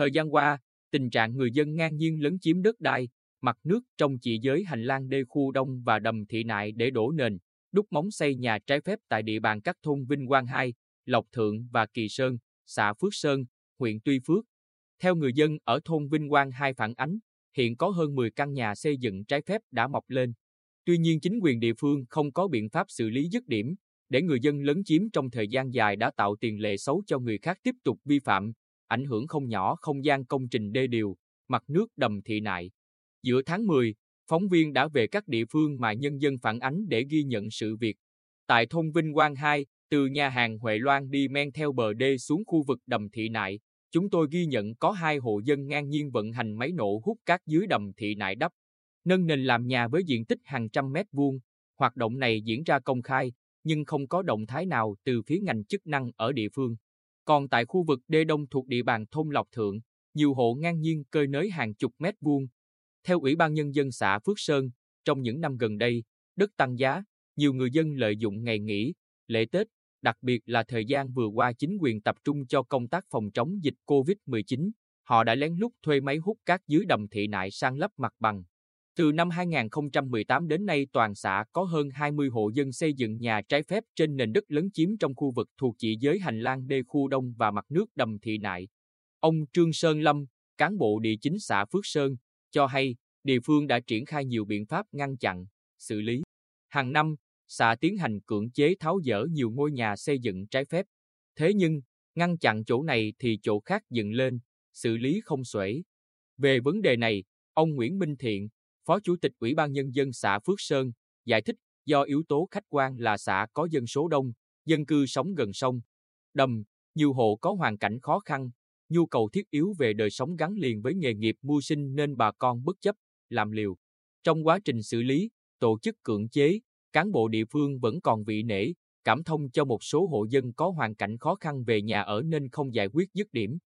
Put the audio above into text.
Thời gian qua, tình trạng người dân ngang nhiên lấn chiếm đất đai, mặt nước trong chỉ giới hành lang đê khu đông và đầm thị nại để đổ nền, đúc móng xây nhà trái phép tại địa bàn các thôn Vinh Quang 2, Lộc Thượng và Kỳ Sơn, xã Phước Sơn, huyện Tuy Phước. Theo người dân ở thôn Vinh Quang 2 phản ánh, hiện có hơn 10 căn nhà xây dựng trái phép đã mọc lên. Tuy nhiên chính quyền địa phương không có biện pháp xử lý dứt điểm, để người dân lấn chiếm trong thời gian dài đã tạo tiền lệ xấu cho người khác tiếp tục vi phạm, ảnh hưởng không nhỏ không gian công trình đê điều, mặt nước đầm thị nại. Giữa tháng 10, phóng viên đã về các địa phương mà nhân dân phản ánh để ghi nhận sự việc. Tại thôn Vinh Quang 2, từ nhà hàng Huệ Loan đi men theo bờ đê xuống khu vực đầm thị nại, chúng tôi ghi nhận có hai hộ dân ngang nhiên vận hành máy nổ hút cát dưới đầm thị nại đắp. Nâng nền làm nhà với diện tích hàng trăm mét vuông. Hoạt động này diễn ra công khai, nhưng không có động thái nào từ phía ngành chức năng ở địa phương. Còn tại khu vực đê đông thuộc địa bàn thôn Lộc Thượng, nhiều hộ ngang nhiên cơi nới hàng chục mét vuông. Theo Ủy ban Nhân dân xã Phước Sơn, trong những năm gần đây, đất tăng giá, nhiều người dân lợi dụng ngày nghỉ, lễ Tết, đặc biệt là thời gian vừa qua chính quyền tập trung cho công tác phòng chống dịch COVID-19, họ đã lén lút thuê máy hút cát dưới đầm thị nại sang lấp mặt bằng. Từ năm 2018 đến nay toàn xã có hơn 20 hộ dân xây dựng nhà trái phép trên nền đất lấn chiếm trong khu vực thuộc chỉ giới hành lang đê khu đông và mặt nước đầm thị nại. Ông Trương Sơn Lâm, cán bộ địa chính xã Phước Sơn, cho hay địa phương đã triển khai nhiều biện pháp ngăn chặn, xử lý. Hàng năm, xã tiến hành cưỡng chế tháo dỡ nhiều ngôi nhà xây dựng trái phép. Thế nhưng, ngăn chặn chỗ này thì chỗ khác dựng lên, xử lý không xuể. Về vấn đề này, ông Nguyễn Minh Thiện, Phó Chủ tịch Ủy ban Nhân dân xã Phước Sơn, giải thích do yếu tố khách quan là xã có dân số đông, dân cư sống gần sông, đầm, nhiều hộ có hoàn cảnh khó khăn, nhu cầu thiết yếu về đời sống gắn liền với nghề nghiệp mưu sinh nên bà con bất chấp, làm liều. Trong quá trình xử lý, tổ chức cưỡng chế, cán bộ địa phương vẫn còn vị nể, cảm thông cho một số hộ dân có hoàn cảnh khó khăn về nhà ở nên không giải quyết dứt điểm.